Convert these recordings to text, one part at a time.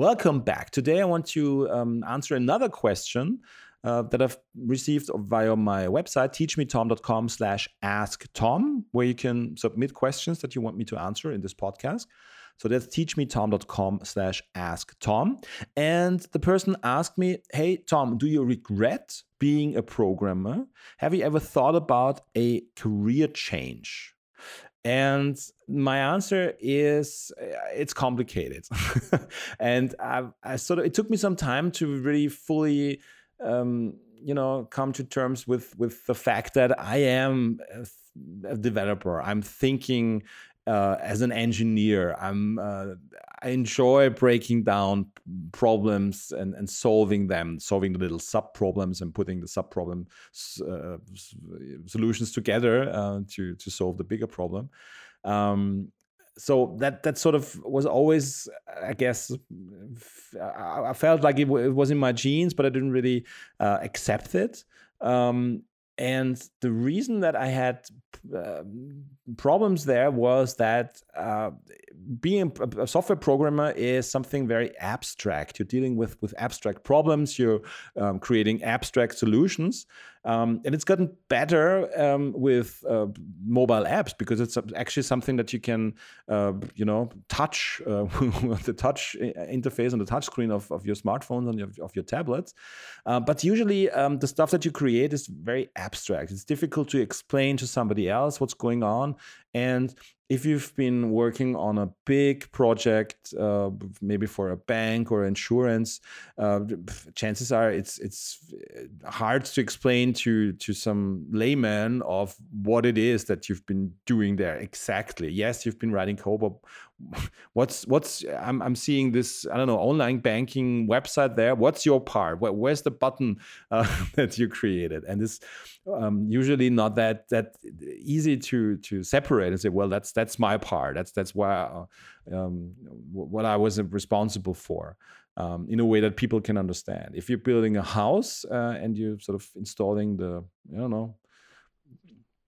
Welcome back. Today I want to um, answer another question uh, that I've received via my website, teachmetom.com slash ask Tom, where you can submit questions that you want me to answer in this podcast. So that's teachmetom.com slash ask Tom. And the person asked me, Hey, Tom, do you regret being a programmer? Have you ever thought about a career change? And my answer is uh, it's complicated. and I, I, sort of, it took me some time to really fully, um, you know, come to terms with, with the fact that I am a, a developer. I'm thinking uh, as an engineer. I'm uh, I enjoy breaking down problems and, and solving them, solving the little sub problems and putting the sub problem uh, solutions together uh, to to solve the bigger problem. Um, so that that sort of was always, I guess, I felt like it, it was in my genes, but I didn't really uh, accept it. Um, and the reason that I had uh, problems there was that uh, being a, software programmer is something very abstract. You're dealing with with abstract problems. You're um, creating abstract solutions, um, and it's gotten better um, with uh, mobile apps because it's actually something that you can, uh, you know, touch uh, the touch interface on the touch screen of, of your smartphones and of your tablets. Uh, but usually, um, the stuff that you create is very abstract. It's difficult to explain to somebody else what's going on, and if you've been working on a big project, uh, maybe for a bank or insurance, uh, chances are it's it's uh, hard to explain to to some layman of what it is that you've been doing there exactly. Yes, you've been writing code, but what's what's I'm I'm seeing this I don't know online banking website there. What's your part? Where, where's the button uh, that you created? And it's um, usually not that that easy to to separate and say, well, that's that's my part. That's that's why uh, um, what I was responsible for. Um, in a way that people can understand. If you're building a house uh, and you're sort of installing the, I don't know,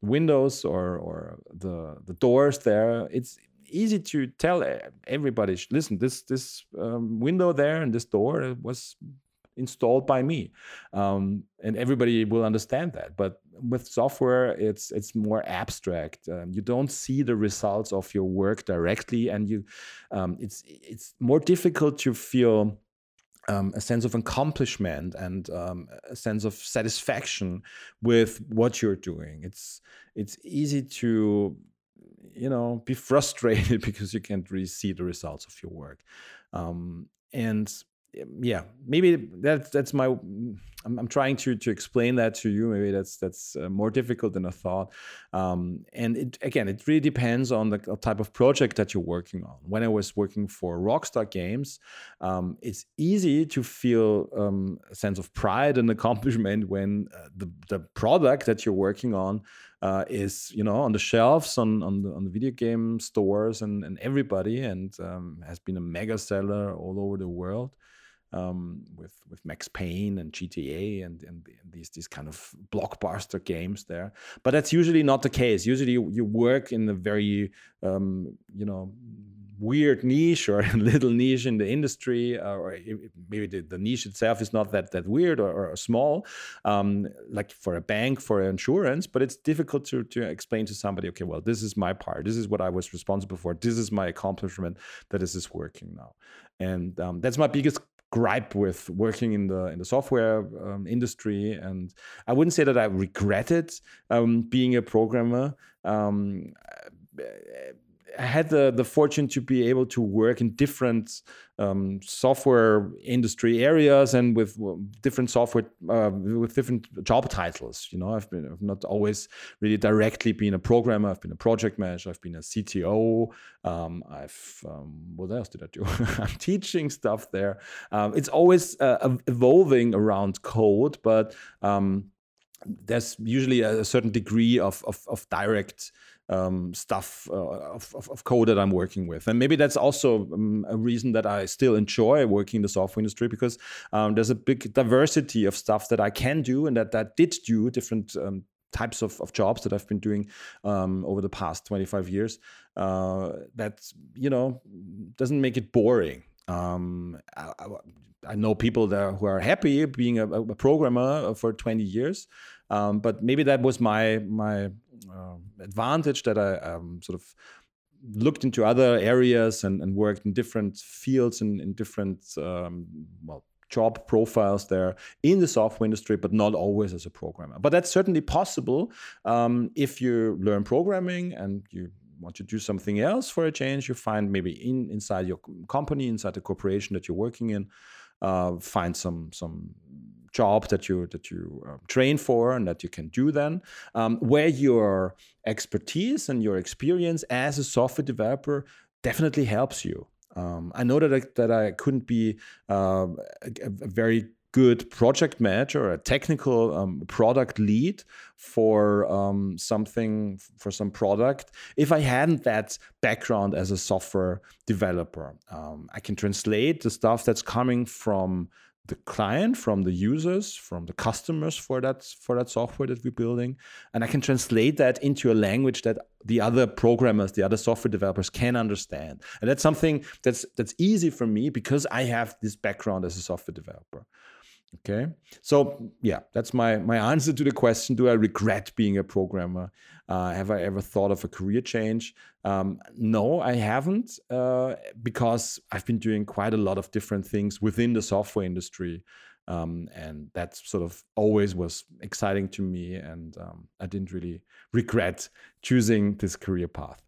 windows or or the the doors there, it's easy to tell everybody listen this this um, window there and this door was installed by me. Um, and everybody will understand that. But with software it's it's more abstract. Um, you don't see the results of your work directly and you um, it's it's more difficult to feel um, a sense of accomplishment and um, a sense of satisfaction with what you're doing. It's it's easy to you know be frustrated because you can't really see the results of your work. Um, and yeah maybe that's that's my I'm, I'm, trying to to explain that to you. Maybe that's that's uh, more difficult than i thought. Um, and it again it really depends on the type of project that you're working on. When i was working for rockstar games um, it's easy to feel um, a sense of pride and accomplishment when uh, the, the product that you're working on uh, is you know on the shelves on on the, on the video game stores and, and everybody and um, has been a mega seller all over the world um, with with Max Payne and GTA and, and these these kind of blockbuster games there. But that's usually not the case. Usually you, you work in a very um, you know weird niche or a little niche in the industry, uh, or maybe the, the, niche itself is not that that weird or, or small, um, like for a bank, for insurance. But it's difficult to to explain to somebody, okay, well, this is my part. This is what I was responsible for. This is my accomplishment that this is working now, and um, that's my biggest gripe with working in the in the software um, industry. And i wouldn't say that i regretted um, being a programmer. Um, had the, the fortune to be able to work in different um, software industry areas and with different software uh, with different job titles. You know, I've been I've not always really directly been a programmer. I've been a project manager. I've been a CTO. Um, I've um, what else did I do? I'm teaching stuff there. Um, it's always uh, evolving around code, but um, there's usually a certain degree of of, of direct um, stuff uh, of, of, code that I'm working with. And maybe that's also um, a reason that I still enjoy working in the software industry because um, there's a big diversity of stuff that I can do and that, that did do different um, types of, of jobs that I've been doing um, over the past 25 years uh, that, you know, doesn't make it boring. Um, I, I, know people there who are happy being a, a programmer for 20 years, um, but maybe that was my my advantage that I um, sort of looked into other areas and, and worked in different fields and in different um, well job profiles there in the software industry, but not always as a programmer. But that's certainly possible um, if you learn programming and you want to do something else for a change. You find maybe in inside your company, inside the corporation that you're working in, uh, find some some job that you that you uh, train for and that you can do then um, where your expertise and your experience as a software developer definitely helps you um, I know that I, that I couldn't be uh, a, a, very good project manager or a technical um, product lead for um, something for some product if I hadn't that background as a software developer. Um, I can translate the stuff that's coming from the client from the users from the customers for that for that software that we're building and i can translate that into a language that the other programmers the other software developers can understand. And that's something that's that's easy for me because i have this background as a software developer Okay, so yeah, that's my my answer to the question: Do I regret being a programmer? Uh, have I ever thought of a career change? Um, no, I haven't, uh, because I've been doing quite a lot of different things within the software industry, um, and that sort of always was exciting to me, and um, I didn't really regret choosing this career path.